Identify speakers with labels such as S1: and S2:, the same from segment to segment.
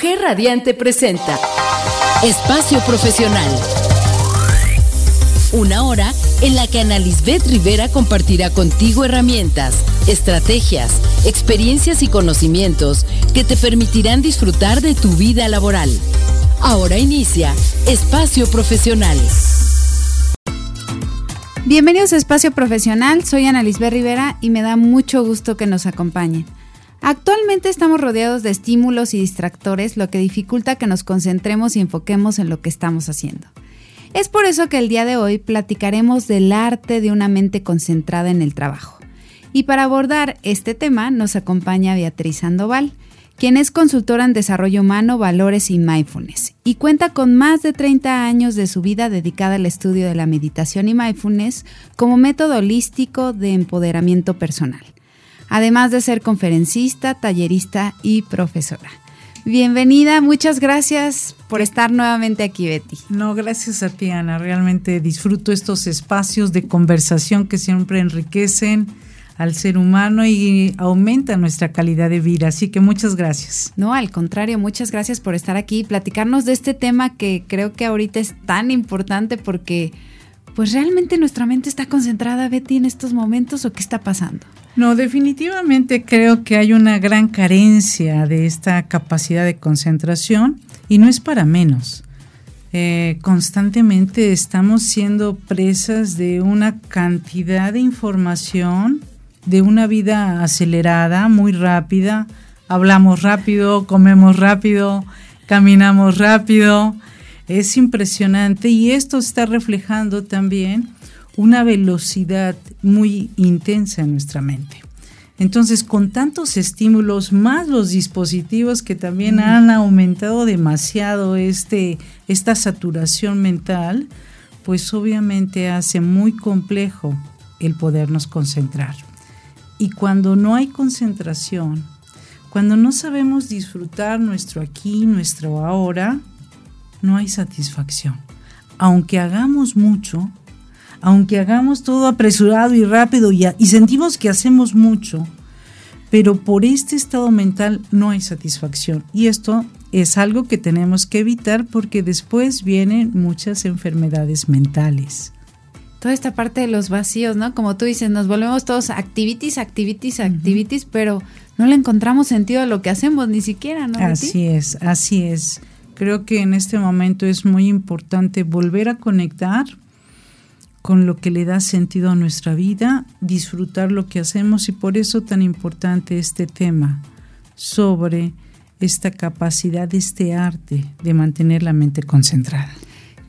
S1: Mujer Radiante presenta Espacio Profesional. Una hora en la que Ana Lisbeth Rivera compartirá contigo herramientas, estrategias, experiencias y conocimientos que te permitirán disfrutar de tu vida laboral. Ahora inicia Espacio Profesional.
S2: Bienvenidos a Espacio Profesional, soy Ana Lisbeth Rivera y me da mucho gusto que nos acompañen. Actualmente estamos rodeados de estímulos y distractores, lo que dificulta que nos concentremos y enfoquemos en lo que estamos haciendo. Es por eso que el día de hoy platicaremos del arte de una mente concentrada en el trabajo. Y para abordar este tema nos acompaña Beatriz Sandoval, quien es consultora en desarrollo humano, valores y mindfulness, y cuenta con más de 30 años de su vida dedicada al estudio de la meditación y mindfulness como método holístico de empoderamiento personal además de ser conferencista, tallerista y profesora. Bienvenida, muchas gracias por estar nuevamente aquí, Betty.
S3: No, gracias a ti, Ana. Realmente disfruto estos espacios de conversación que siempre enriquecen al ser humano y aumentan nuestra calidad de vida. Así que muchas gracias.
S2: No, al contrario, muchas gracias por estar aquí y platicarnos de este tema que creo que ahorita es tan importante porque pues realmente nuestra mente está concentrada, Betty, en estos momentos o qué está pasando.
S3: No, definitivamente creo que hay una gran carencia de esta capacidad de concentración y no es para menos. Eh, constantemente estamos siendo presas de una cantidad de información, de una vida acelerada, muy rápida. Hablamos rápido, comemos rápido, caminamos rápido. Es impresionante y esto está reflejando también una velocidad muy intensa en nuestra mente. Entonces, con tantos estímulos, más los dispositivos que también mm. han aumentado demasiado este, esta saturación mental, pues obviamente hace muy complejo el podernos concentrar. Y cuando no hay concentración, cuando no sabemos disfrutar nuestro aquí, nuestro ahora, no hay satisfacción. Aunque hagamos mucho, aunque hagamos todo apresurado y rápido y, y sentimos que hacemos mucho, pero por este estado mental no hay satisfacción. Y esto es algo que tenemos que evitar porque después vienen muchas enfermedades mentales.
S2: Toda esta parte de los vacíos, ¿no? Como tú dices, nos volvemos todos activities, activities, activities, pero no le encontramos sentido a lo que hacemos ni siquiera, ¿no?
S3: Así es, así es. Creo que en este momento es muy importante volver a conectar con lo que le da sentido a nuestra vida, disfrutar lo que hacemos y por eso tan importante este tema sobre esta capacidad, este arte de mantener la mente concentrada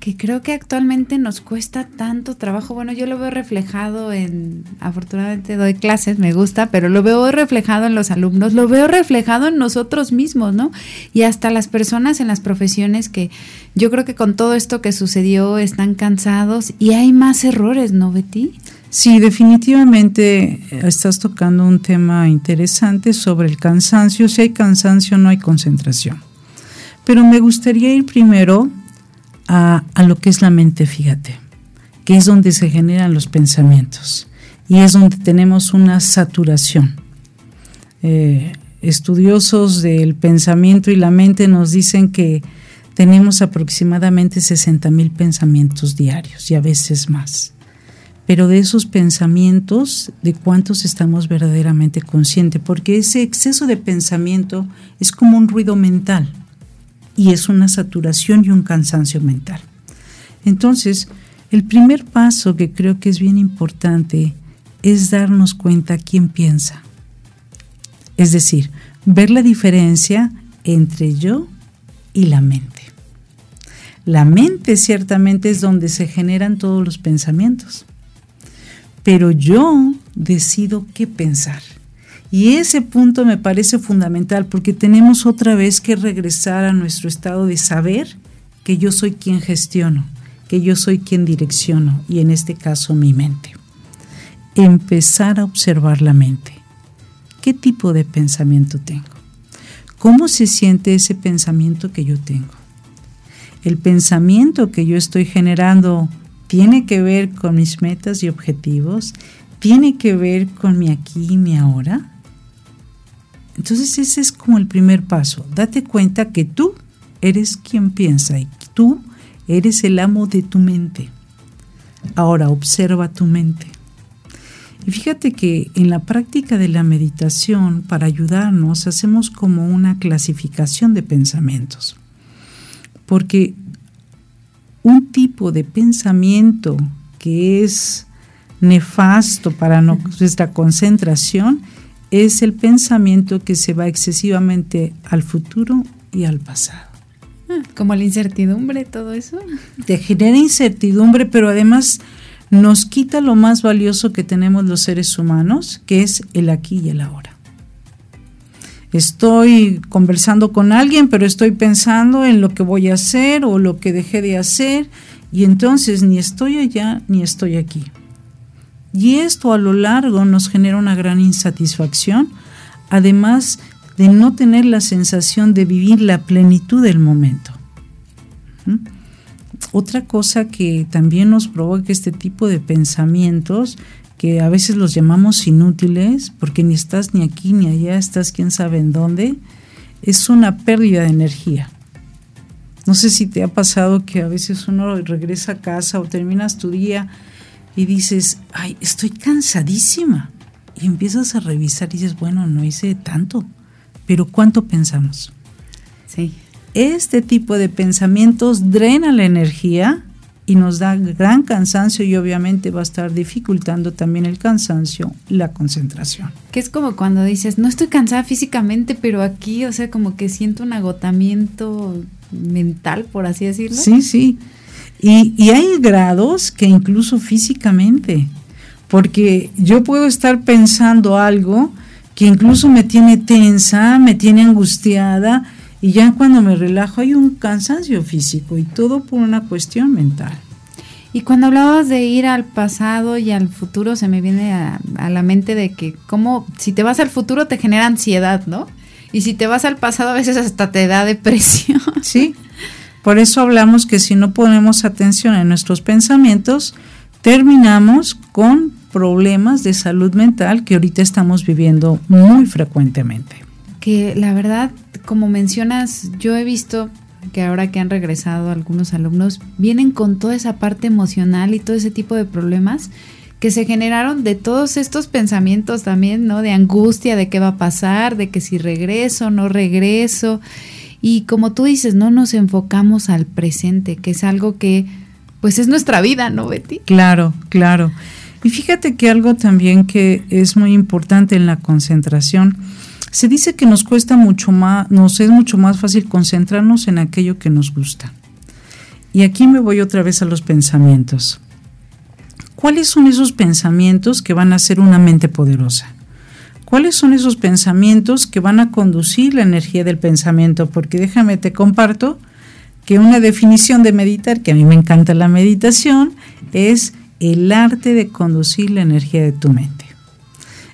S2: que creo que actualmente nos cuesta tanto trabajo. Bueno, yo lo veo reflejado en, afortunadamente doy clases, me gusta, pero lo veo reflejado en los alumnos, lo veo reflejado en nosotros mismos, ¿no? Y hasta las personas en las profesiones que yo creo que con todo esto que sucedió están cansados y hay más errores, ¿no, Betty?
S3: Sí, definitivamente estás tocando un tema interesante sobre el cansancio. Si hay cansancio, no hay concentración. Pero me gustaría ir primero a, lo que es la mente, fíjate, que es donde se generan los pensamientos y es donde tenemos una saturación. Eh, estudiosos del pensamiento y la mente nos dicen que tenemos aproximadamente 60 mil pensamientos diarios y a veces más. Pero de esos pensamientos, ¿de cuántos estamos verdaderamente conscientes? Porque ese exceso de pensamiento es como un ruido mental y es una saturación y un cansancio mental. Entonces, el primer paso que creo que es bien importante es darnos cuenta quién piensa. Es decir, ver la diferencia entre yo y la mente. La mente ciertamente es donde se generan todos los pensamientos, pero yo decido qué pensar. Y ese punto me parece fundamental porque tenemos otra vez que regresar a nuestro estado de saber que yo soy quien gestiono, que yo soy quien direcciono y en este caso mi mente. Empezar a observar la mente. ¿Qué tipo de pensamiento tengo? ¿Cómo se siente ese pensamiento que yo tengo? El pensamiento que yo estoy generando tiene que ver con mis metas y objetivos, tiene que ver con mi aquí y mi ahora Entonces ese es como el primer paso. Date cuenta que tú eres quien piensa y tú eres el amo de tu mente. Ahora observa tu mente. Y fíjate que en la práctica de la meditación, para ayudarnos, hacemos como una clasificación de pensamientos. Porque un tipo de pensamiento que es nefasto para nuestra concentración es el pensamiento que se va excesivamente al futuro y al pasado.
S2: Ah, como la incertidumbre, todo eso.
S3: Te genera incertidumbre, pero además nos quita lo más valioso que tenemos los seres humanos, que es el aquí y el ahora. Estoy conversando con alguien, pero estoy pensando en lo que voy a hacer o lo que dejé de hacer, y entonces ni estoy allá ni estoy aquí. Y esto a lo largo nos genera una gran insatisfacción, además de no tener la sensación de vivir la plenitud del momento. ¿Mm? Otra cosa que también nos provoca este tipo de pensamientos, que a veces los llamamos inútiles, porque ni estás ni aquí ni allá, estás quién sabe en dónde, es una pérdida de energía. No sé si te ha pasado que a veces uno regresa a casa o terminas tu día y dices, ay, estoy cansadísima. Y empiezas a revisar y dices, bueno, no hice tanto, pero ¿cuánto pensamos?
S2: Sí.
S3: Este tipo de pensamientos drena la energía y nos da gran cansancio y obviamente va a estar dificultando también el cansancio, la concentración.
S2: Que es como cuando dices, no estoy cansada físicamente, pero aquí, o sea, como que siento un agotamiento mental, por así decirlo.
S3: Sí, sí. Y, hay grados que incluso físicamente, porque yo puedo estar pensando algo que incluso me tiene tensa, me tiene angustiada, y ya cuando me relajo hay un cansancio físico y todo por una cuestión mental.
S2: Y cuando hablabas de ir al pasado y al futuro, se me viene a, a, la mente de que como si te vas al futuro te genera ansiedad, ¿no? Y si te vas al pasado a veces hasta te da depresión.
S3: Sí, por eso hablamos que si no ponemos atención en nuestros pensamientos, terminamos con problemas de salud mental que ahorita estamos viviendo muy frecuentemente.
S2: Que la verdad, como mencionas, yo he visto que ahora que han regresado algunos alumnos, vienen con toda esa parte emocional y todo ese tipo de problemas que se generaron de todos estos pensamientos también, ¿no? De angustia, de qué va a pasar, de que si regreso, no regreso. Y como tú dices, no nos enfocamos al presente, que es algo que pues es nuestra vida, ¿no, Betty?
S3: Claro, claro. Y fíjate que algo también que es muy importante en la concentración, se dice que nos cuesta mucho más, nos es mucho más fácil concentrarnos en aquello que nos gusta. Y aquí me voy otra vez a los pensamientos. ¿Cuáles son esos pensamientos que van a ser una mente poderosa? ¿Cuáles son esos pensamientos que van a conducir la energía del pensamiento? Porque déjame, te comparto que una definición de meditar, que a mí me encanta la meditación, es el arte de conducir la energía de tu mente.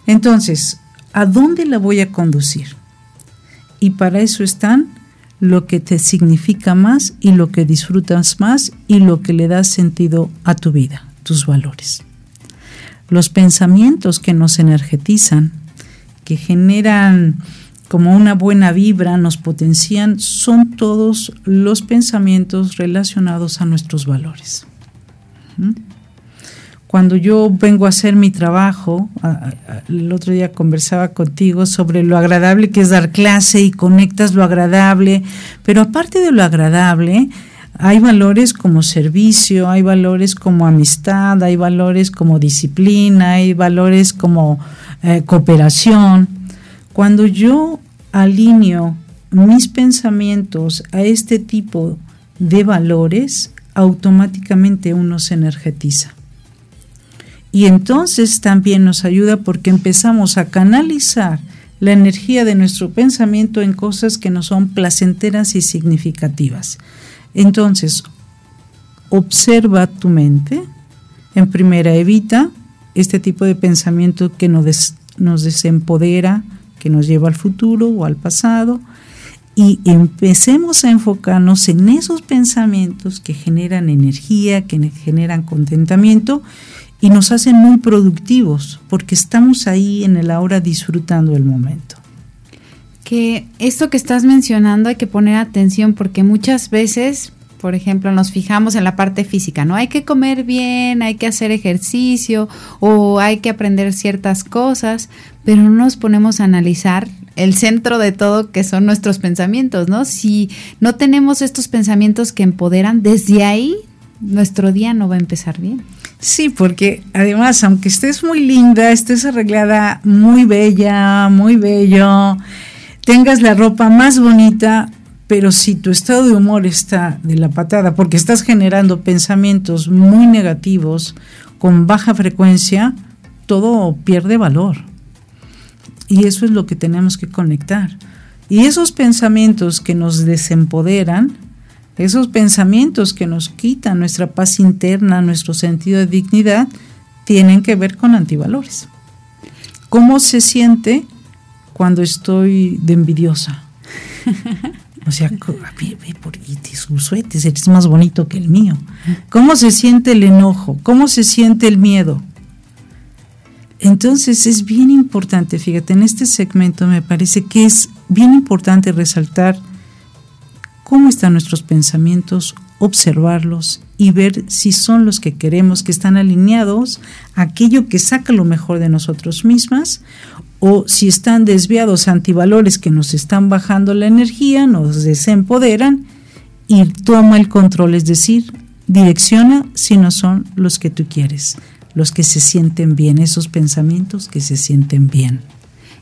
S3: Entonces, ¿a dónde la voy a conducir? Y para eso están lo que te significa más y lo que disfrutas más y lo que le da sentido a tu vida, tus valores. Los pensamientos que nos energetizan, que generan como una buena vibra, nos potencian, son todos los pensamientos relacionados a nuestros valores. ¿Mm? Cuando yo vengo a hacer mi trabajo, el otro día conversaba contigo sobre lo agradable que es dar clase y conectas lo agradable, pero aparte de lo agradable, hay valores como servicio, hay valores como amistad, hay valores como disciplina, hay valores como eh, cooperación. Cuando yo alineo mis pensamientos a este tipo de valores, automáticamente uno se energetiza. Y entonces también nos ayuda porque empezamos a canalizar la energía de nuestro pensamiento en cosas que no son placenteras y significativas. Entonces, observa tu mente. En primera, evita este tipo de pensamiento que nos, nos desempodera, que nos lleva al futuro o al pasado, y empecemos a enfocarnos en esos pensamientos que generan energía, que generan contentamiento y nos hacen muy productivos porque estamos ahí en el ahora disfrutando el momento.
S2: Que esto que estás mencionando hay que poner atención porque muchas veces por ejemplo, nos fijamos en la parte física, ¿no? Hay que comer bien, hay que hacer ejercicio o hay que aprender ciertas cosas, pero no nos ponemos a analizar el centro de todo que son nuestros pensamientos, ¿no? Si no tenemos estos pensamientos que empoderan, desde ahí nuestro día no va a empezar bien.
S3: Sí, porque además, aunque estés muy linda, estés arreglada muy bella, muy bello, tengas la ropa más bonita, pero si tu estado de humor está de la patada, porque estás generando pensamientos muy negativos con baja frecuencia, todo pierde valor. Y eso es lo que tenemos que conectar. Y esos pensamientos que nos desempoderan, esos pensamientos que nos quitan nuestra paz interna, nuestro sentido de dignidad, tienen que ver con antivalores. ¿Cómo se siente cuando estoy de envidiosa? O sea, ve, por tus suetes, eres más bonito que el mío. ¿Cómo se siente el enojo? ¿Cómo se siente el miedo? Entonces es bien importante, fíjate, en este segmento me parece que es bien importante resaltar cómo están nuestros pensamientos, observarlos y ver si son los que queremos, que están alineados a aquello que saca lo mejor de nosotros mismas o si están desviados antivalores que nos están bajando la energía, nos desempoderan y toma el control, es decir, direcciona si no son los que tú quieres, los que se sienten bien, esos pensamientos que se sienten bien.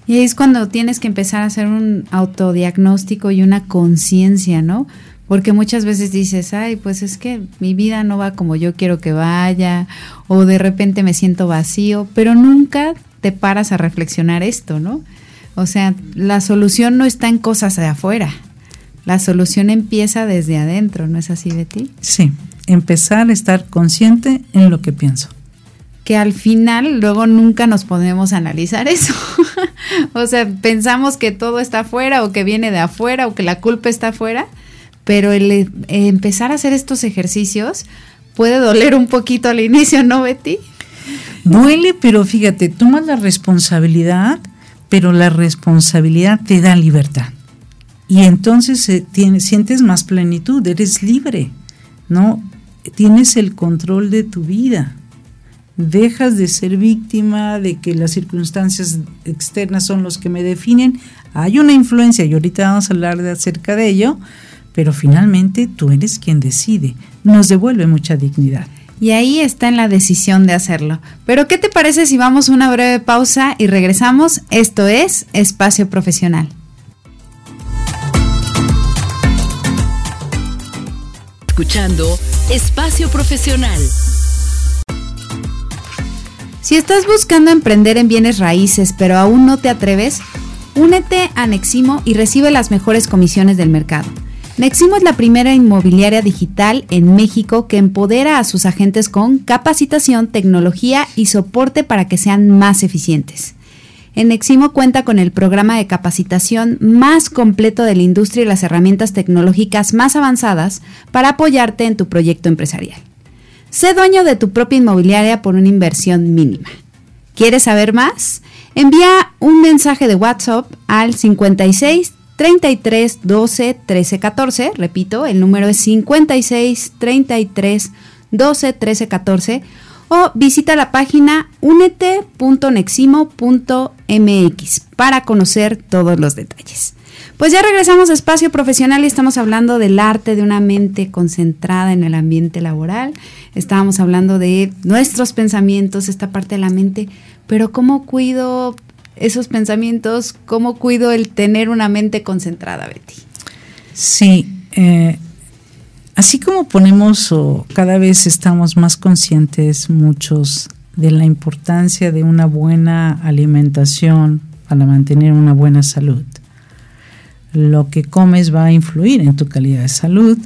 S2: Y es cuando tienes que empezar a hacer un autodiagnóstico y una conciencia, ¿no? Porque muchas veces dices, ay, pues es que mi vida no va como yo quiero que vaya, o de repente me siento vacío, pero nunca te paras a reflexionar esto, ¿no? O sea, la solución no está en cosas de afuera, la solución empieza desde adentro, ¿no es así, Betty?
S3: Sí, empezar a estar consciente en lo que pienso.
S2: Que al final luego nunca nos podemos analizar eso. o sea, pensamos que todo está afuera o que viene de afuera o que la culpa está afuera, pero el eh, empezar a hacer estos ejercicios puede doler un poquito al inicio, ¿no, Betty?
S3: Duele, pero fíjate, tomas la responsabilidad, pero la responsabilidad te da libertad. Y entonces eh, sientes más plenitud, eres libre, ¿no? Tienes el control de tu vida. Dejas de ser víctima de que las circunstancias externas son los que me definen. Hay una influencia y ahorita vamos a hablar de acerca de ello, pero finalmente tú eres quien decide. Nos devuelve mucha dignidad.
S2: Y ahí está en la decisión de hacerlo. Pero ¿qué te parece si vamos a una breve pausa y regresamos? Esto es Espacio Profesional.
S1: Escuchando Espacio Profesional.
S2: Si estás buscando emprender en bienes raíces pero aún no te atreves, únete a Neximo y recibe las mejores comisiones del mercado. Neximo es la primera inmobiliaria digital en México que empodera a sus agentes con capacitación, tecnología y soporte para que sean más eficientes. En Neximo cuenta con el programa de capacitación más completo de la industria y las herramientas tecnológicas más avanzadas para apoyarte en tu proyecto empresarial. Sé dueño de tu propia inmobiliaria por una inversión mínima. ¿Quieres saber más? Envía un mensaje de WhatsApp al 56 33 12 13 14. Repito, el número es 56 33 12 13 14. O visita la página unete.neximo.mx para conocer todos los detalles. Pues ya regresamos a espacio profesional y estamos hablando del arte de una mente concentrada en el ambiente laboral. Estábamos hablando de nuestros pensamientos, esta parte de la mente, pero cómo cuido esos pensamientos, ¿cómo cuido el tener una mente concentrada, Betty?
S3: Sí, eh, así como ponemos o cada vez estamos más conscientes muchos de la importancia de una buena alimentación para mantener una buena salud. Lo que comes va a influir en tu calidad de salud.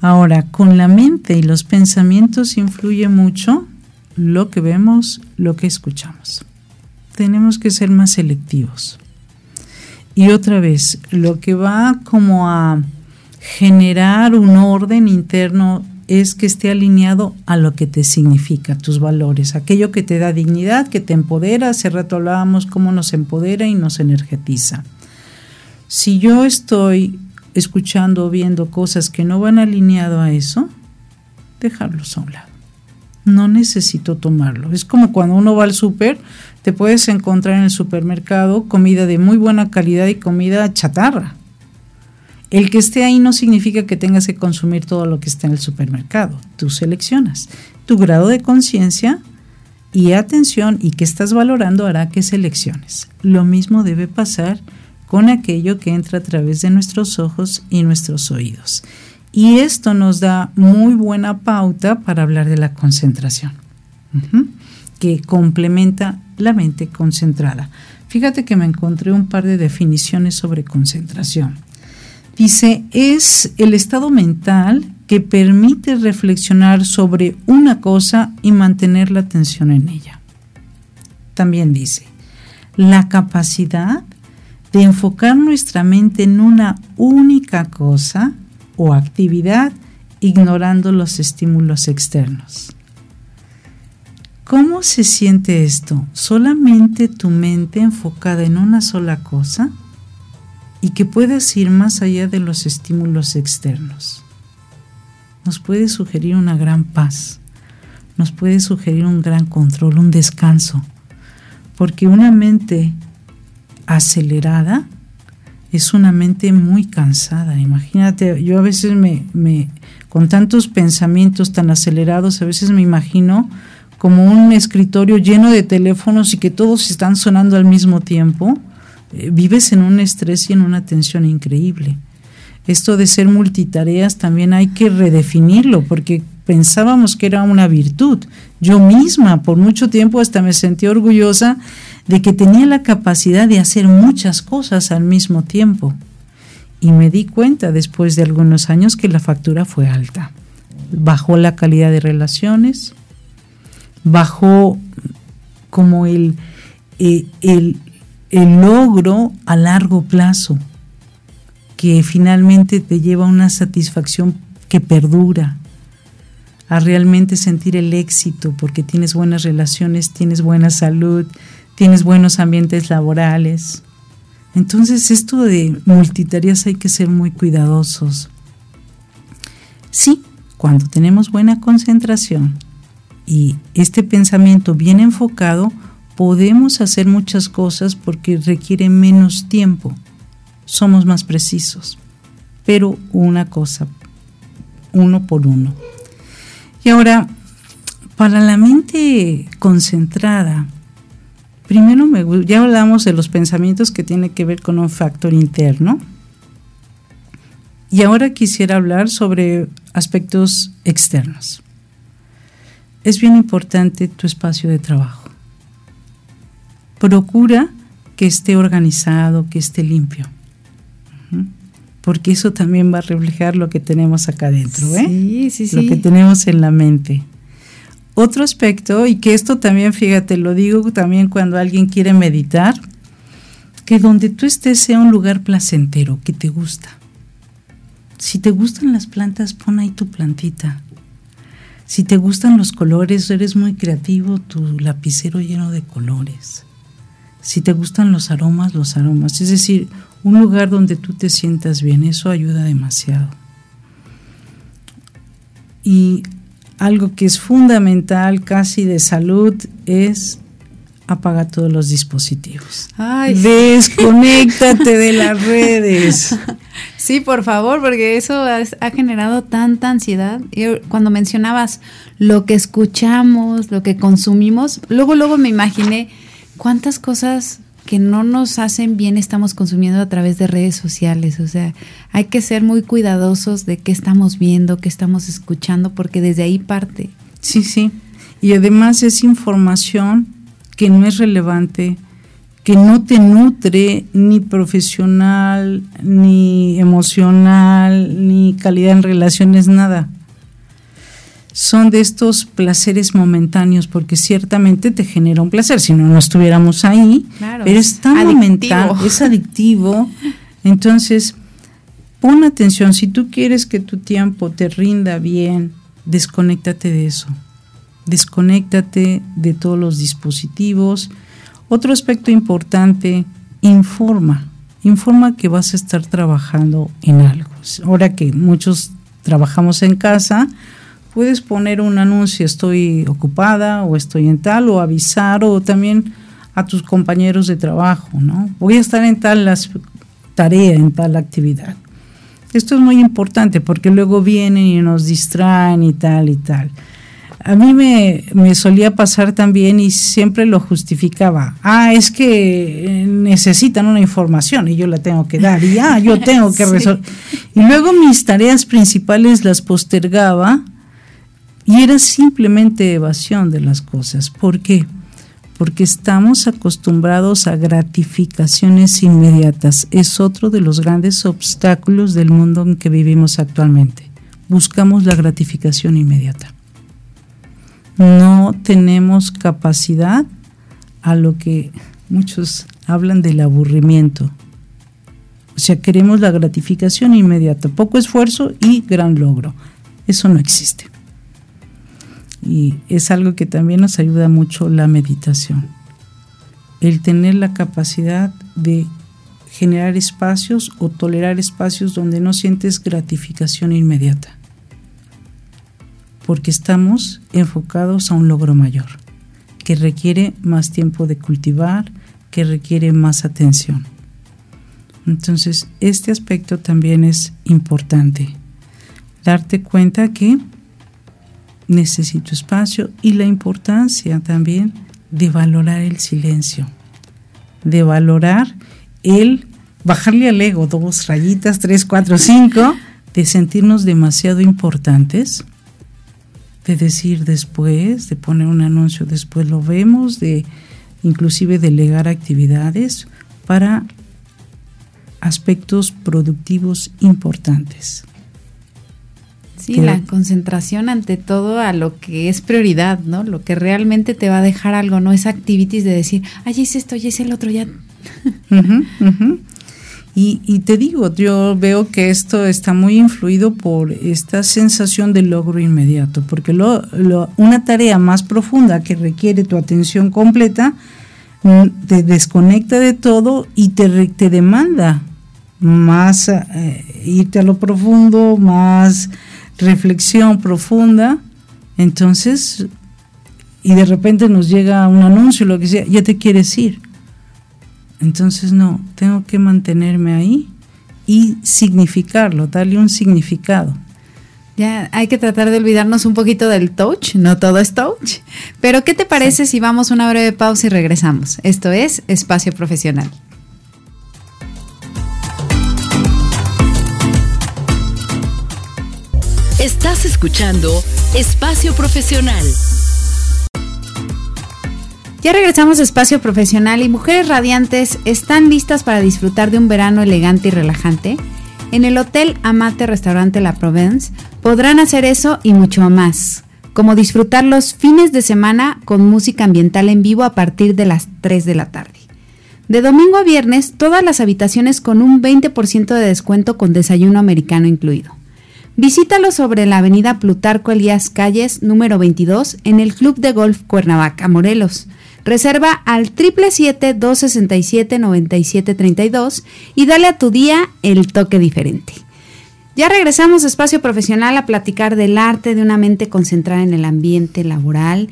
S3: Ahora, con la mente y los pensamientos influye mucho lo que vemos, lo que escuchamos tenemos que ser más selectivos. Y otra vez, lo que va como a generar un orden interno es que esté alineado a lo que te significa, tus valores, aquello que te da dignidad, que te empodera. Hace rato hablábamos cómo nos empodera y nos energetiza. Si yo estoy escuchando o viendo cosas que no van alineado a eso, dejarlos a un lado. No necesito tomarlo. Es como cuando uno va al súper, te puedes encontrar en el supermercado comida de muy buena calidad y comida chatarra. El que esté ahí no significa que tengas que consumir todo lo que está en el supermercado. Tú seleccionas. Tu grado de conciencia y atención y que estás valorando hará que selecciones. Lo mismo debe pasar con aquello que entra a través de nuestros ojos y nuestros oídos. Y esto nos da muy buena pauta para hablar de la concentración, que complementa la mente concentrada. Fíjate que me encontré un par de definiciones sobre concentración. Dice, es el estado mental que permite reflexionar sobre una cosa y mantener la atención en ella. También dice, la capacidad de enfocar nuestra mente en una única cosa o actividad ignorando los estímulos externos. ¿Cómo se siente esto? ¿Solamente tu mente enfocada en una sola cosa? y que puedas ir más allá de los estímulos externos. Nos puede sugerir una gran paz, nos puede sugerir un gran control, un descanso, porque una mente acelerada es una mente muy cansada. Imagínate, yo a veces me, me con tantos pensamientos tan acelerados, a veces me imagino como un escritorio lleno de teléfonos y que todos están sonando al mismo tiempo eh, vives en un estrés y en una tensión increíble. Esto de ser multitareas también hay que redefinirlo porque pensábamos que era una virtud. Yo misma por mucho tiempo hasta me sentí orgullosa de que tenía la capacidad de hacer muchas cosas al mismo tiempo. Y me di cuenta después de algunos años que la factura fue alta. Bajó la calidad de relaciones, bajó como el, eh, el, el logro a largo plazo, que finalmente te lleva a una satisfacción que perdura, a realmente sentir el éxito porque tienes buenas relaciones, tienes buena salud, tienes buenos ambientes laborales. Entonces esto de multitareas hay que ser muy cuidadosos. Sí, cuando tenemos buena concentración y este pensamiento bien enfocado, podemos hacer muchas cosas porque requiere menos tiempo, somos más precisos, pero una cosa, uno por uno. Y ahora, para la mente concentrada, primero me, ya hablamos de los pensamientos que tienen que ver con un factor interno, y ahora quisiera hablar sobre aspectos externos. Es bien importante tu espacio de trabajo procura que esté organizado, que esté limpio. Porque eso también va a reflejar lo que tenemos acá adentro, ¿eh? Sí, sí, sí. Lo que tenemos en la mente. Otro aspecto, y que esto también, fíjate, lo digo también cuando alguien quiere meditar, que donde tú estés sea un lugar placentero, que te gusta. Si te gustan las plantas, pon ahí tu plantita. Si te gustan los colores, eres muy creativo, tu lapicero lleno de colores si te gustan los aromas, los aromas. Es decir, un lugar donde tú te sientas bien, eso ayuda demasiado. Y algo que es fundamental, casi de salud, es apaga todos los dispositivos. Ay. Desconéctate de las redes.
S2: Sí, por favor, porque eso ha, generado tanta ansiedad. Y cuando mencionabas lo que escuchamos, lo que consumimos, luego, luego me imaginé cuántas cosas que no nos hacen bien estamos consumiendo a través de redes sociales. O sea, hay que ser muy cuidadosos de qué estamos viendo, qué estamos escuchando, porque desde ahí parte.
S3: Sí, sí. Y además es información que no es relevante, que no te nutre ni profesional, ni emocional, ni calidad en relaciones, nada son de estos placeres momentáneos, porque ciertamente te genera un placer, si no, no estuviéramos ahí, pero es tan momentáneo, es adictivo. Entonces, pon atención, si tú quieres que tu tiempo te rinda bien, desconéctate de eso, desconéctate de todos los dispositivos. Otro aspecto importante, informa, informa que vas a estar trabajando en algo. Ahora que muchos trabajamos en casa, puedes poner un anuncio, estoy ocupada o estoy en tal, o avisar, o también a tus compañeros de trabajo, ¿no? Voy a estar en tal tarea, en tal actividad. Esto es muy importante porque luego vienen y nos distraen y tal y tal. A mí me, solía pasar también y siempre lo justificaba. Ah, es que eh, necesitan una información y yo la tengo que dar y ah, yo tengo que resolver. Y luego mis tareas principales las postergaba y era simplemente evasión de las cosas. ¿Por qué? Porque estamos acostumbrados a gratificaciones inmediatas. Es otro de los grandes obstáculos del mundo en que vivimos actualmente. Buscamos la gratificación inmediata. No tenemos capacidad a lo que muchos hablan del aburrimiento. O sea, queremos la gratificación inmediata, poco esfuerzo y gran logro. Eso no existe. Y es algo que también nos ayuda mucho la meditación. El tener la capacidad de generar espacios o tolerar espacios donde no sientes gratificación inmediata. Porque estamos enfocados a un logro mayor, que requiere más tiempo de cultivar, que requiere más atención. Entonces, este aspecto también es importante. Darte cuenta que necesito espacio y la importancia también de valorar el silencio, de valorar el bajarle al ego dos rayitas, tres, cuatro, cinco, de sentirnos demasiado importantes, de decir después, de poner un anuncio después lo vemos, de inclusive delegar actividades para aspectos productivos importantes.
S2: Sí, la concentración ante todo a lo que es prioridad, ¿no? Lo que realmente te va a dejar algo, no es activities de decir, ay, es esto, y es el otro, ya.
S3: Y, te digo, yo veo que esto está muy influido por esta sensación de logro inmediato, porque lo, una tarea más profunda que requiere tu atención completa mm, te desconecta de todo y te, te demanda más eh, irte a lo profundo, más reflexión profunda, entonces, y de repente nos llega un anuncio, lo que sea, ya te quieres ir. Entonces, no, tengo que mantenerme ahí y significarlo, darle un significado.
S2: Ya hay que tratar de olvidarnos un poquito del touch, no todo es touch. Pero, ¿qué te parece si vamos a una breve pausa y regresamos? Esto es Espacio Profesional.
S1: Estás escuchando Espacio Profesional.
S2: Ya regresamos a Espacio Profesional y Mujeres Radiantes están listas para disfrutar de un verano elegante y relajante. En el Hotel Amate Restaurante La Provence podrán hacer eso y mucho más, como disfrutar los fines de semana con música ambiental en vivo a partir de las 3 de la tarde. De domingo a viernes, todas las habitaciones con un 20% de descuento con desayuno americano incluido. Visítalo sobre la avenida Plutarco Elías Calles, número 22, en el Club de Golf Cuernavaca, Morelos. Reserva al 777-267-9732 y dale a tu día el toque diferente. Ya regresamos a Espacio Profesional a platicar del arte de una mente concentrada en el ambiente laboral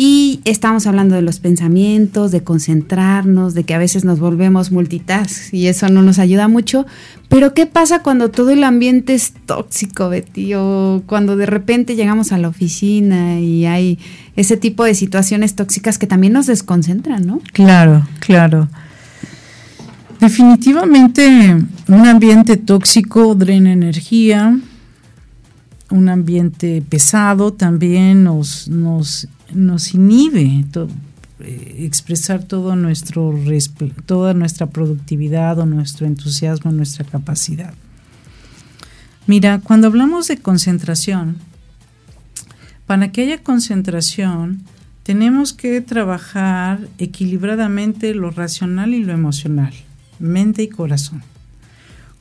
S2: y estamos hablando de los pensamientos, de concentrarnos, de que a veces nos volvemos multitask y eso no nos ayuda mucho. Pero ¿qué pasa cuando todo el ambiente es tóxico, Betty? O cuando de repente llegamos a la oficina y hay ese tipo de situaciones tóxicas que también nos desconcentran, ¿no?
S3: Claro, claro. Definitivamente un ambiente tóxico drena energía, un ambiente pesado también nos, nos nos inhibe eh, expresar todo nuestro, toda nuestra productividad o nuestro entusiasmo, nuestra capacidad. Mira, cuando hablamos de concentración, para que haya concentración, tenemos que trabajar equilibradamente lo racional y lo emocional, mente y corazón.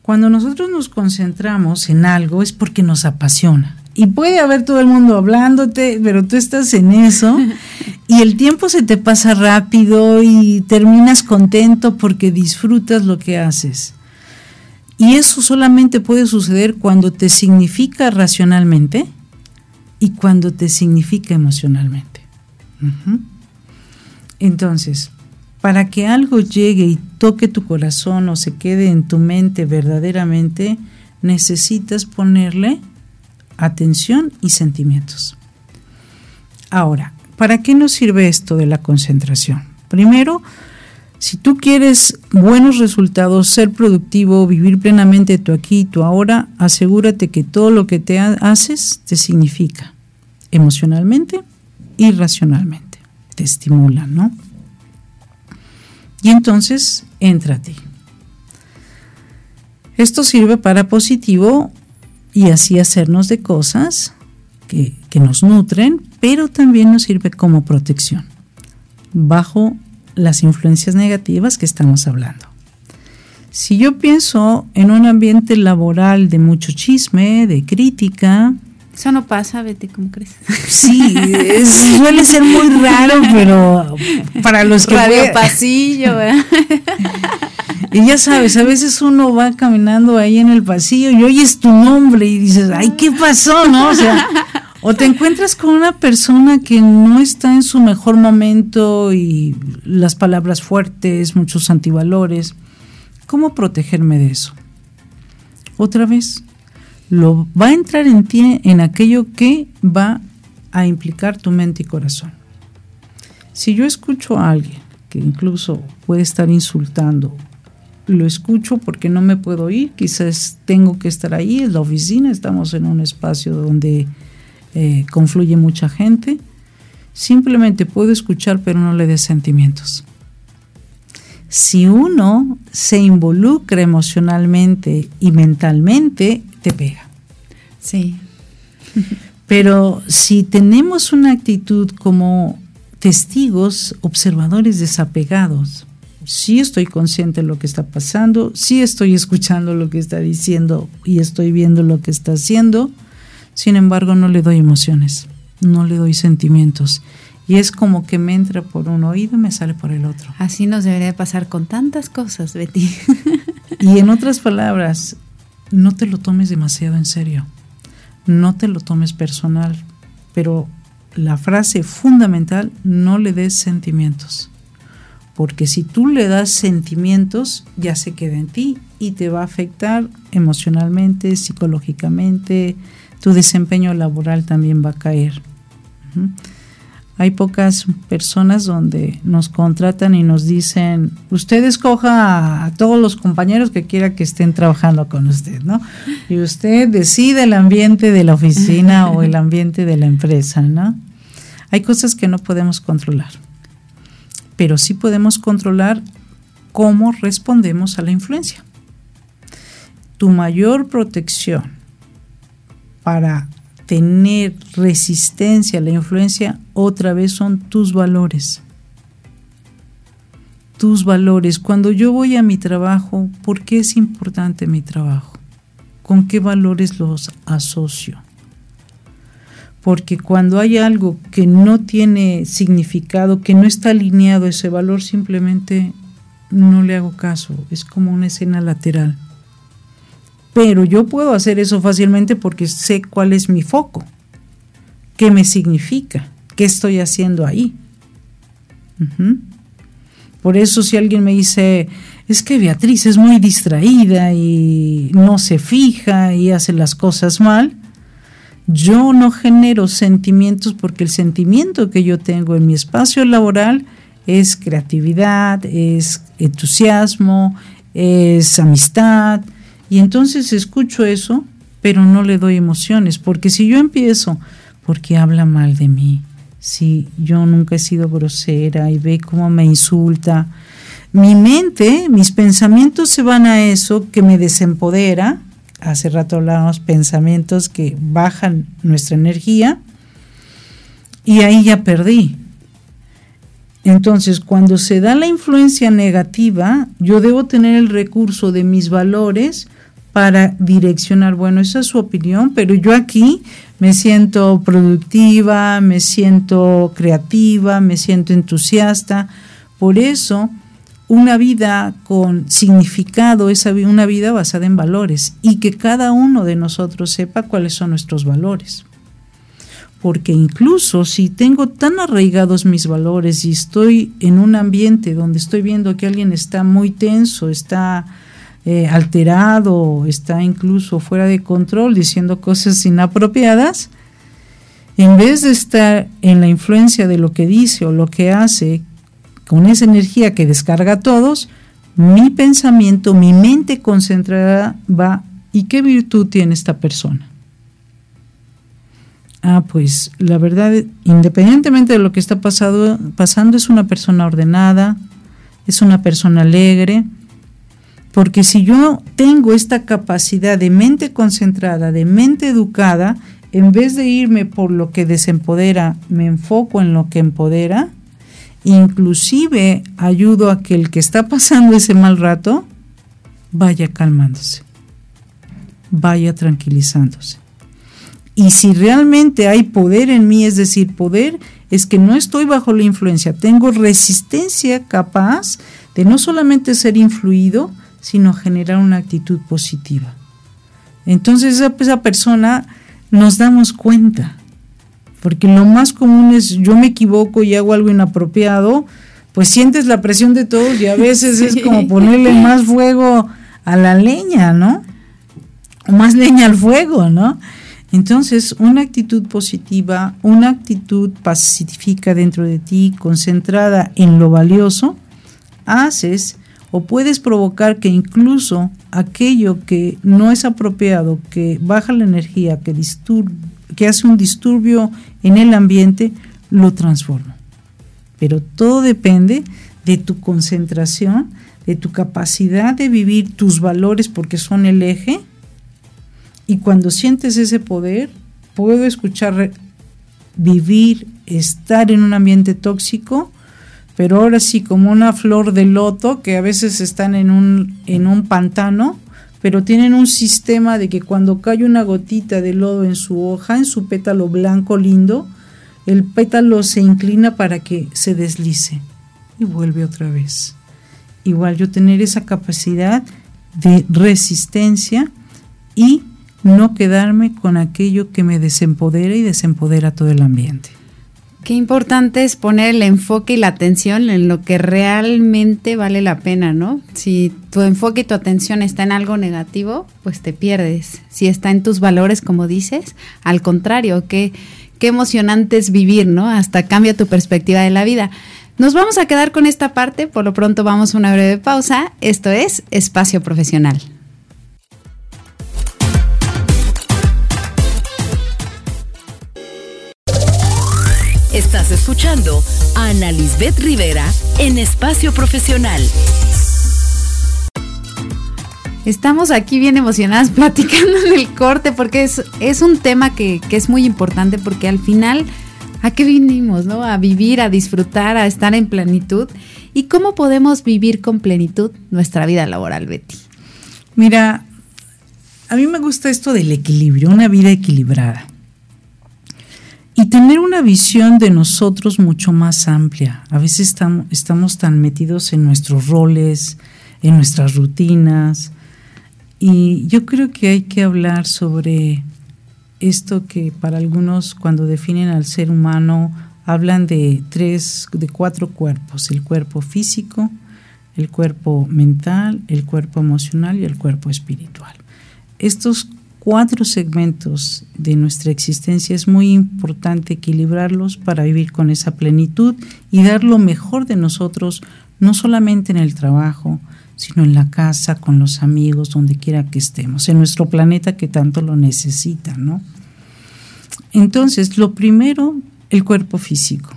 S3: Cuando nosotros nos concentramos en algo es porque nos apasiona y puede haber todo el mundo hablándote, pero tú estás en eso y el tiempo se te pasa rápido y terminas contento porque disfrutas lo que haces. Y eso solamente puede suceder cuando te significa racionalmente y cuando te significa emocionalmente. Entonces, para que algo llegue y toque tu corazón o se quede en tu mente verdaderamente, necesitas ponerle atención y sentimientos. Ahora, ¿para qué nos sirve esto de la concentración? Primero, si tú quieres buenos resultados, ser productivo, vivir plenamente tu aquí y tu ahora, asegúrate que todo lo que te haces te significa emocionalmente y racionalmente. Te estimula, ¿no? Y entonces, entra a ti. Esto sirve para positivo y así hacernos de cosas que, que nos nutren, pero también nos sirve como protección bajo las influencias negativas que estamos hablando. Si yo pienso en un ambiente laboral de mucho chisme, de crítica,
S2: eso no pasa, Betty, ¿cómo crees?
S3: Sí, suele ser muy raro, pero para los que...
S2: Radio pasillo, ¿eh?
S3: Y ya sabes, a veces uno va caminando ahí en el pasillo y oyes tu nombre y dices, ay, ¿qué pasó? ¿No? O sea, o te encuentras con una persona que no está en su mejor momento y las palabras fuertes, muchos antivalores. ¿Cómo protegerme de eso? Otra vez, lo va a entrar en ti en aquello que va a implicar tu mente y corazón. Si yo escucho a alguien que incluso puede estar insultando, lo escucho porque no me puedo ir, quizás tengo que estar ahí, en la oficina, estamos en un espacio donde eh, confluye mucha gente. Simplemente puedo escuchar, pero no le dé sentimientos. Si uno se involucra emocionalmente y mentalmente, te pega.
S2: Sí.
S3: Pero si tenemos una actitud como testigos, observadores desapegados, sí estoy consciente de lo que está pasando, sí estoy escuchando lo que está diciendo y estoy viendo lo que está haciendo, sin embargo, no le doy emociones, no le doy sentimientos. Y es como que me entra por un oído y me sale por el otro.
S2: Así nos debería pasar con tantas cosas, Betty.
S3: y en otras palabras, no te lo tomes demasiado en serio. No te lo tomes personal. Pero la frase fundamental, no le des sentimientos. Porque si tú le das sentimientos, ya se queda en ti y te va a afectar emocionalmente, psicológicamente, tu desempeño laboral también va a caer. Hay pocas personas donde nos contratan y nos dicen, usted escoja a todos los compañeros que quiera que estén trabajando con usted, ¿no? Y usted decide el ambiente de la oficina o el ambiente de la empresa, ¿no? Hay cosas que no podemos controlar, pero sí podemos controlar cómo respondemos a la influencia. Tu mayor protección para tener resistencia a la influencia, otra vez son tus valores. Tus valores. Cuando yo voy a mi trabajo, ¿por qué es importante mi trabajo? ¿Con qué valores los asocio? Porque cuando hay algo que no tiene significado, que no está alineado a ese valor, simplemente no le hago caso. Es como una escena lateral pero yo puedo hacer eso fácilmente porque sé cuál es mi foco, qué me significa, qué estoy haciendo ahí. Por eso si alguien me dice, es que Beatriz es muy distraída y no se fija y hace las cosas mal, yo no genero sentimientos porque el sentimiento que yo tengo en mi espacio laboral es creatividad, es entusiasmo, es amistad, y entonces escucho eso, pero no le doy emociones, porque si yo empiezo, porque habla mal de mí, si yo nunca he sido grosera y ve cómo me insulta, mi mente, mis pensamientos se van a eso que me desempodera, hace rato hablábamos pensamientos que bajan nuestra energía, y ahí ya perdí. Entonces, cuando se da la influencia negativa, yo debo tener el recurso de mis valores para direccionar. Bueno, esa es su opinión, pero yo aquí me siento productiva, me siento creativa, me siento entusiasta. Por eso, una vida con significado es una vida basada en valores y que cada uno de nosotros sepa cuáles son nuestros valores. Porque incluso si tengo tan arraigados mis valores y estoy en un ambiente donde estoy viendo que alguien está muy tenso, está eh, alterado, está incluso fuera de control, diciendo cosas inapropiadas, en vez de estar en la influencia de lo que dice o lo que hace, con esa energía que descarga a todos, mi pensamiento, mi mente concentrada va, ¿y qué virtud tiene esta persona? Ah, pues la verdad, independientemente de lo que está pasando, es una persona ordenada, es una persona alegre, porque si yo tengo esta capacidad de mente concentrada, de mente educada, en vez de irme por lo que desempodera, me enfoco en lo que empodera, inclusive ayudo a que el que está pasando ese mal rato vaya calmándose, vaya tranquilizándose. Y si realmente hay poder en mí, es decir, poder es que no estoy bajo la influencia, tengo resistencia capaz de no solamente ser influido, sino generar una actitud positiva. Entonces esa, esa persona nos damos cuenta porque lo más común es yo me equivoco y hago algo inapropiado, pues sientes la presión de todos y a veces es como ponerle más fuego a la leña, ¿no? O más leña al fuego, ¿no? Entonces, una actitud positiva, una actitud pacífica dentro de ti, concentrada en lo valioso, haces o puedes provocar que incluso aquello que no es apropiado, que baja la energía, que disturba, que hace un disturbio en el ambiente, lo transforma. Pero todo depende de tu concentración, de tu capacidad de vivir tus valores porque son el eje. Y cuando sientes ese poder, puedo escuchar vivir, estar en un ambiente tóxico, pero ahora sí como una flor de loto que a veces están en un, en un pantano pero tienen un sistema de que cuando cae una gotita de lodo en su hoja, en su pétalo blanco lindo, el pétalo se inclina para que se deslice y vuelve otra vez. Igual yo tener esa capacidad de resistencia y no quedarme con aquello que me desempodera y desempodera todo el ambiente.
S2: Qué importante es poner el enfoque y la atención en lo que realmente vale la pena, ¿no? Si tu enfoque y tu atención está en algo negativo, pues te pierdes. Si está en tus valores, como dices, al contrario, qué, qué emocionante es vivir, ¿no? Hasta cambia tu perspectiva de la vida. Nos vamos a quedar con esta parte, por lo pronto vamos a una breve pausa. Esto es Espacio Profesional.
S1: Estás escuchando a Ana Lisbeth Rivera en Espacio Profesional.
S2: Estamos aquí bien emocionadas platicando en el corte porque es, es un tema que, que, es muy importante porque al final, ¿a qué vinimos? ¿no? A vivir, a disfrutar, a estar en plenitud. ¿Y cómo podemos vivir con plenitud nuestra vida laboral, Betty?
S3: Mira, a mí me gusta esto del equilibrio, una vida equilibrada y tener una visión de nosotros mucho más amplia. A veces estamos, tan metidos en nuestros roles, en nuestras rutinas, y yo creo que hay que hablar sobre esto que para algunos cuando definen al ser humano hablan de tres, de cuatro cuerpos, el cuerpo físico, el cuerpo mental, el cuerpo emocional y el cuerpo espiritual. Estos cuatro segmentos de nuestra existencia es muy importante equilibrarlos para vivir con esa plenitud y dar lo mejor de nosotros, no solamente en el trabajo, sino en la casa, con los amigos, donde quiera que estemos, en nuestro planeta que tanto lo necesita, ¿no? Entonces, lo primero, el cuerpo físico.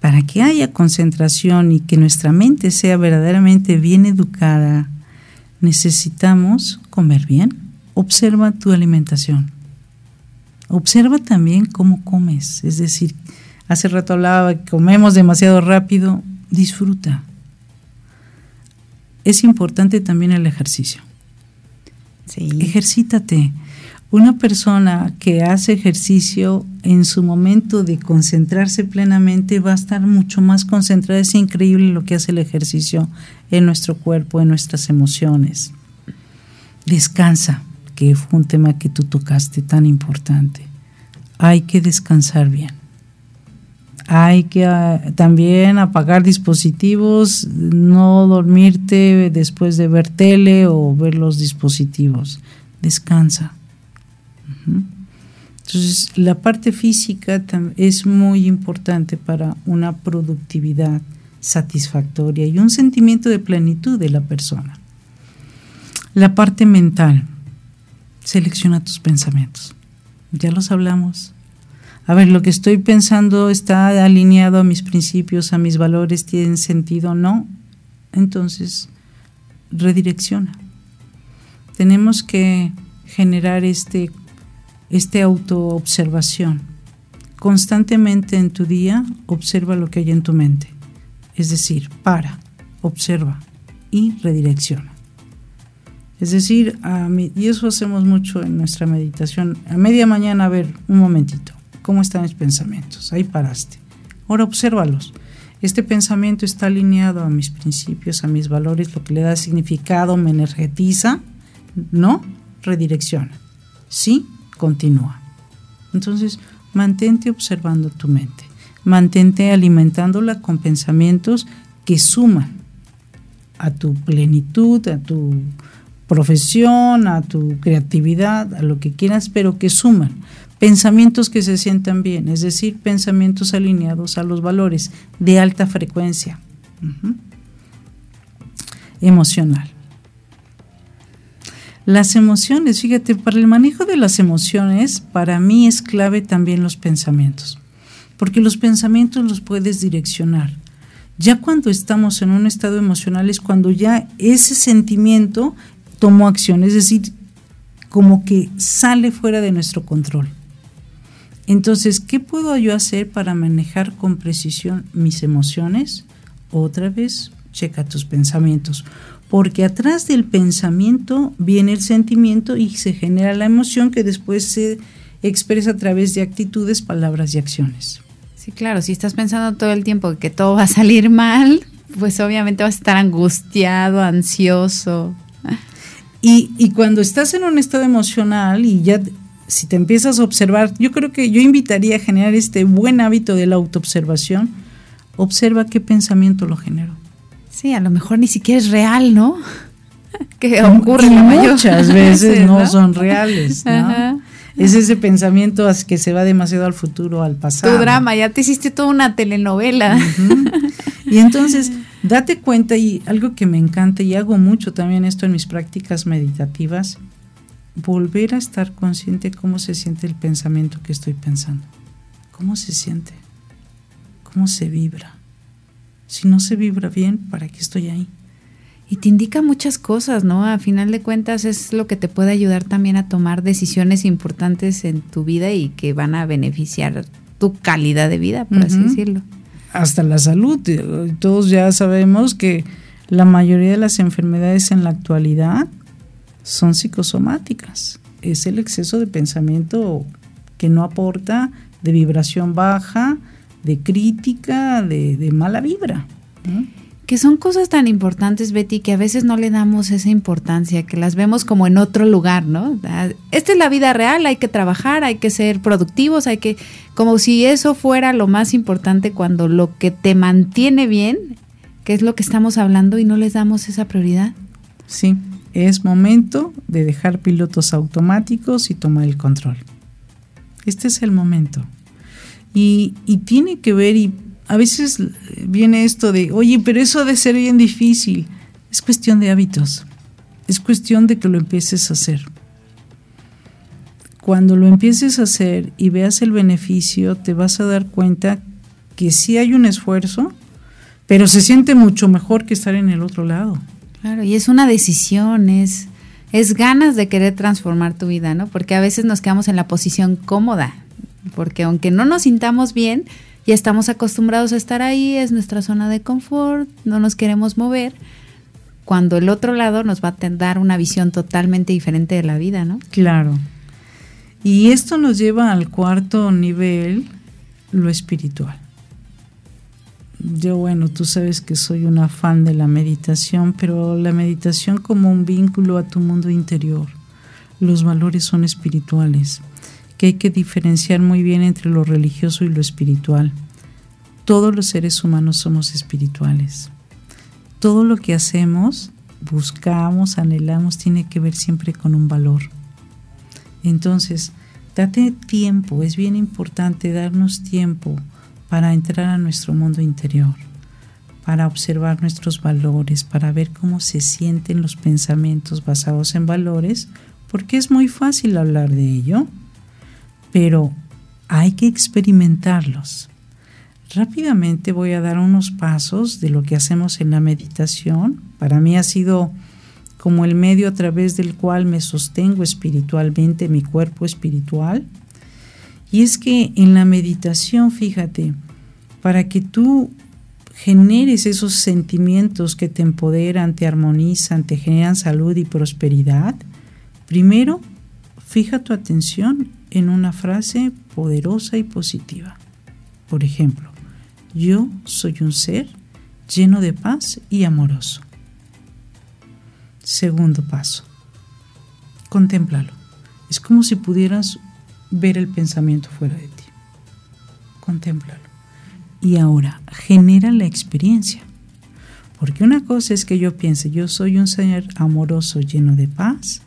S3: Para que haya concentración y que nuestra mente sea verdaderamente bien educada, necesitamos comer bien, observa tu alimentación. Observa también cómo comes. Es decir, hace rato hablaba que comemos demasiado rápido. Disfruta. Es importante también el ejercicio. Sí. Ejercítate. Una persona que hace ejercicio en su momento de concentrarse plenamente va a estar mucho más concentrada. Es increíble lo que hace el ejercicio en nuestro cuerpo, en nuestras emociones. Descansa, que fue un tema que tú tocaste tan importante. Hay que descansar bien. Hay que ah, también apagar dispositivos, no dormirte después de ver tele o ver los dispositivos. Descansa entonces, la parte física es muy importante para una productividad satisfactoria y un sentimiento de plenitud de la persona. La parte mental, selecciona tus pensamientos. Ya los hablamos. A ver, lo que estoy pensando está alineado a mis principios, a mis valores, tiene sentido, no. Entonces, redirecciona. Tenemos que generar este este autoobservación. Constantemente en tu día observa lo que hay en tu mente. Es decir, para, observa y redirecciona. Es decir, y eso hacemos mucho en nuestra meditación. A media mañana, a ver, un momentito, ¿cómo están mis pensamientos? Ahí paraste. Ahora obsérvalos. Este pensamiento está alineado a mis principios, a mis valores, lo que le da significado, me energetiza, ¿no? Redirecciona. Sí, continúa. Entonces, mantente observando tu mente, mantente alimentándola con pensamientos que suman a tu plenitud, a tu profesión, a tu creatividad, a lo que quieras, pero que suman. Pensamientos que se sientan bien, es decir, pensamientos alineados a los valores de alta frecuencia. Emocional. Las emociones, fíjate, para el manejo de las emociones, para mí es clave también los pensamientos, porque los pensamientos los puedes direccionar. Ya cuando estamos en un estado emocional es cuando ya ese sentimiento tomó acción, es decir, como que sale fuera de nuestro control. Entonces, ¿qué puedo yo hacer para manejar con precisión mis emociones? Otra vez, checa tus pensamientos porque atrás del pensamiento viene el sentimiento y se genera la emoción que después se expresa a través de actitudes, palabras y acciones.
S2: Sí, claro, si estás pensando todo el tiempo que todo va a salir mal, pues obviamente vas a estar angustiado, ansioso.
S3: Y, y cuando estás en un estado emocional y ya si te empiezas a observar, yo creo que yo invitaría a generar este buen hábito de la autoobservación, observa qué pensamiento lo generó.
S2: Sí, a lo mejor ni siquiera es real, ¿no?
S3: que ocurre muchas veces no, son reales, ¿no? Es ese pensamiento que se va demasiado al futuro, al pasado.
S2: Tu drama, ya te hiciste toda una telenovela.
S3: Y entonces, date cuenta, y algo que me encanta, y hago mucho también esto en mis prácticas meditativas, volver a estar consciente cómo se siente el pensamiento que estoy pensando. ¿Cómo se siente? ¿Cómo se vibra? Si no se vibra bien, ¿para qué estoy ahí?
S2: Y te indica muchas cosas, ¿no? A final de cuentas es lo que te puede ayudar también a tomar decisiones importantes en tu vida y que van a beneficiar tu calidad de vida, por así decirlo.
S3: Hasta la salud. Todos ya sabemos que la mayoría de las enfermedades en la actualidad son psicosomáticas. Es el exceso de pensamiento que no aporta, de vibración baja, de crítica, de, mala vibra.
S2: Que son cosas tan importantes, Betty, que a veces no le damos esa importancia, que las vemos como en otro lugar, ¿no? Ah, esta es la vida real, hay que trabajar, hay que ser productivos, hay que, como si eso fuera lo más importante cuando lo que te mantiene bien, que es lo que estamos hablando y no les damos esa prioridad.
S3: Sí, es momento de dejar pilotos automáticos y tomar el control. Este es el momento. Y, tiene que ver, y a veces viene esto de, oye, pero eso ha de ser bien difícil. Es cuestión de hábitos, es cuestión de que lo empieces a hacer. Cuando lo empieces a hacer y veas el beneficio, te vas a dar cuenta que sí hay un esfuerzo, pero se siente mucho mejor que estar en el otro lado.
S2: Claro, y es una decisión, es, es ganas de querer transformar tu vida, ¿no? Porque a veces nos quedamos en la posición cómoda, porque aunque no nos sintamos bien, ya estamos acostumbrados a estar ahí, es nuestra zona de confort, no nos queremos mover, cuando el otro lado nos va a dar una visión totalmente diferente de la vida, ¿no?
S3: Claro. Y esto nos lleva al cuarto nivel, lo espiritual. Yo, bueno, tú sabes que soy una fan de la meditación, pero la meditación como un vínculo a tu mundo interior. Los valores son espirituales, que hay que diferenciar muy bien entre lo religioso y lo espiritual. Todos los seres humanos somos espirituales. Todo lo que hacemos, buscamos, anhelamos, tiene que ver siempre con un valor. Entonces, date tiempo, es bien importante darnos tiempo para entrar a nuestro mundo interior, para observar nuestros valores, para ver cómo se sienten los pensamientos basados en valores, porque es muy fácil hablar de ello, pero hay que experimentarlos. Rápidamente voy a dar unos pasos de lo que hacemos en la meditación. Para mí ha sido como el medio a través del cual me sostengo espiritualmente mi cuerpo espiritual. Y es que en la meditación, fíjate, para que tú generes esos sentimientos que te empoderan, te armonizan, te generan salud y prosperidad, primero fija tu atención en una frase poderosa y positiva. Por ejemplo, yo soy un ser lleno de paz y amoroso. Segundo paso, contémplalo. Es como si pudieras ver el pensamiento fuera de ti. Contémplalo. Y ahora, genera la experiencia. Porque una cosa es que yo piense, yo soy un ser amoroso lleno de paz,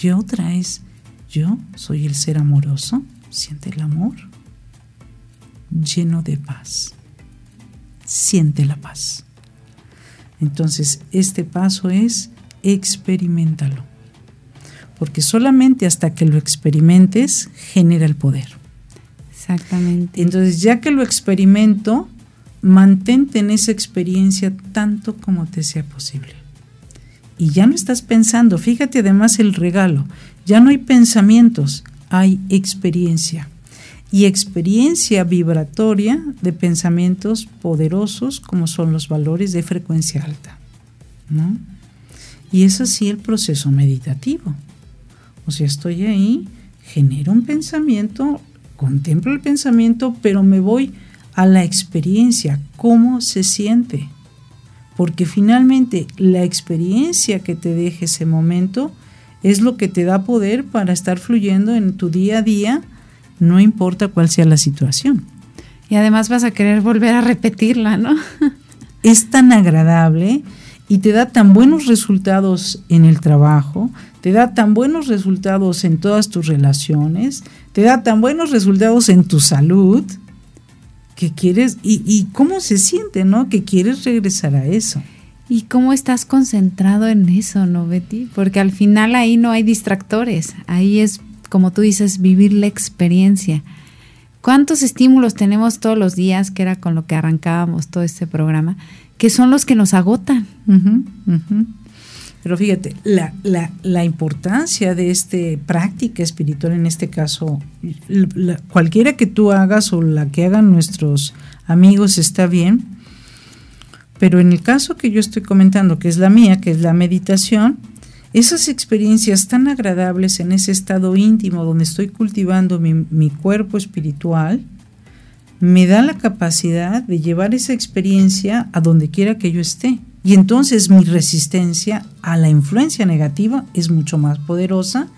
S3: y otra es, yo soy el ser amoroso, siente el amor, lleno de paz. Siente la paz. Entonces, este paso es experimentalo. Porque solamente hasta que lo experimentes genera el poder.
S2: Exactamente.
S3: Entonces, ya que lo experimento, mantente en esa experiencia tanto como te sea posible. Y ya no estás pensando, fíjate además el regalo, ya no hay pensamientos, hay experiencia. Y experiencia vibratoria de pensamientos poderosos como son los valores de frecuencia alta. ¿no? Y es así el proceso meditativo. O sea, estoy ahí, genero un pensamiento, contemplo el pensamiento, pero me voy a la experiencia, cómo se siente. Porque finalmente la experiencia que te deje ese momento es lo que te da poder para estar fluyendo en tu día a día, no importa cuál sea la situación.
S2: Y además vas a querer volver a repetirla, ¿no?
S3: es tan agradable y te da tan buenos resultados en el trabajo, te da tan buenos resultados en todas tus relaciones, te da tan buenos resultados en tu salud, que quieres, y, y cómo se siente, ¿no? Que quieres regresar a eso.
S2: ¿Y cómo estás concentrado en eso, no, Betty? Porque al final ahí no hay distractores, ahí es, como tú dices, vivir la experiencia. ¿Cuántos estímulos tenemos todos los días, que era con lo que arrancábamos todo este programa? que son los que nos agotan.
S3: Pero fíjate, la, la, la, importancia de esta práctica espiritual, en este caso, cualquiera que tú hagas o la que hagan nuestros amigos está bien, pero en el caso que yo estoy comentando, que es la mía, que es la meditación, esas experiencias tan agradables en ese estado íntimo donde estoy cultivando mi, cuerpo espiritual, me da la capacidad de llevar esa experiencia a donde quiera que yo esté. Y entonces mi resistencia a la influencia negativa es mucho más poderosa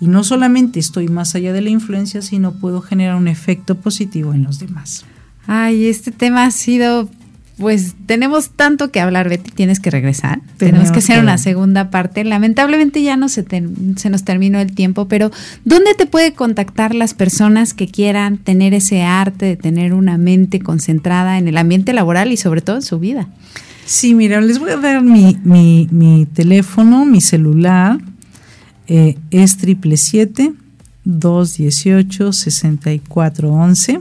S3: y no solamente estoy más allá de la influencia, sino puedo generar un efecto positivo en los demás.
S2: Ay, este tema ha sido pues tenemos tanto que hablar, Betty, tienes que regresar. Tenemos, que hacer una segunda parte. Lamentablemente ya no se, se nos terminó el tiempo, pero ¿dónde te puede contactar las personas que quieran tener ese arte de tener una mente concentrada en el ambiente laboral y sobre todo en su vida?
S3: Sí, mira, les voy a dar mi, mi, mi teléfono, mi celular. Eh, es triple siete 218 6411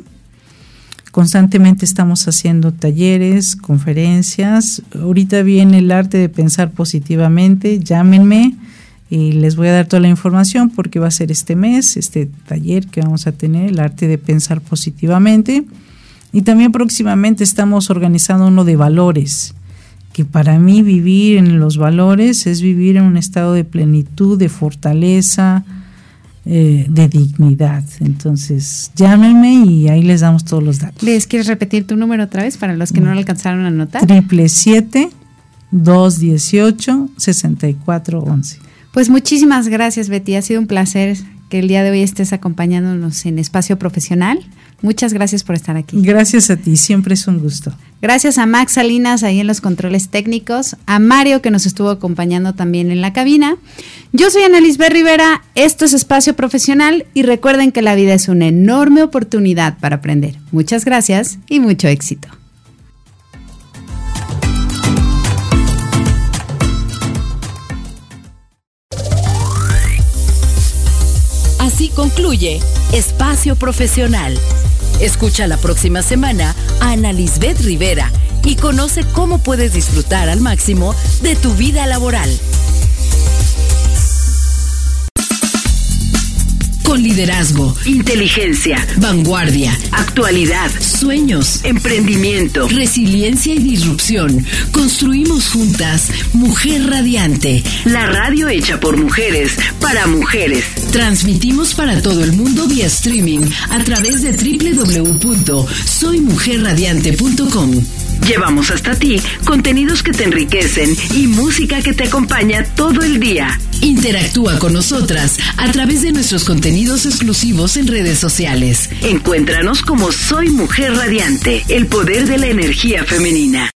S3: Constantemente estamos haciendo talleres, conferencias. Ahorita viene el arte de pensar positivamente. Llámenme y les voy a dar toda la información porque va a ser este mes, este taller que vamos a tener, el arte de pensar positivamente. Y también próximamente estamos organizando uno de valores que para mí vivir en los valores es vivir en un estado de plenitud, de fortaleza, eh, de dignidad. Entonces, llámenme y ahí les damos todos los datos.
S2: ¿Les quieres repetir tu número otra vez para los que no lo alcanzaron a anotar?
S3: Triple siete 218 6411.
S2: Pues muchísimas gracias, Betty. Ha sido un placer que el día de hoy estés acompañándonos en Espacio Profesional. Muchas gracias por estar aquí.
S3: Gracias a ti, siempre es un gusto.
S2: Gracias a Max Salinas ahí en los controles técnicos, a Mario que nos estuvo acompañando también en la cabina. Yo soy Ana Lisbeth Rivera, esto es Espacio Profesional y recuerden que la vida es una enorme oportunidad para aprender. Muchas gracias y mucho éxito.
S1: Así concluye Espacio Profesional. Escucha la próxima semana a Ana Lisbeth Rivera y conoce cómo puedes disfrutar al máximo de tu vida laboral. Con liderazgo, inteligencia, vanguardia, actualidad, sueños, emprendimiento, resiliencia y disrupción. Construimos juntas Mujer Radiante, la radio hecha por mujeres para mujeres. Transmitimos para todo el mundo vía streaming a través de www.soymujerradiante.com. Llevamos hasta ti contenidos que te enriquecen y música que te acompaña todo el día. Interactúa con nosotras a través de nuestros contenidos exclusivos en redes sociales. Encuéntranos como Soy Mujer Radiante, el poder de la energía femenina.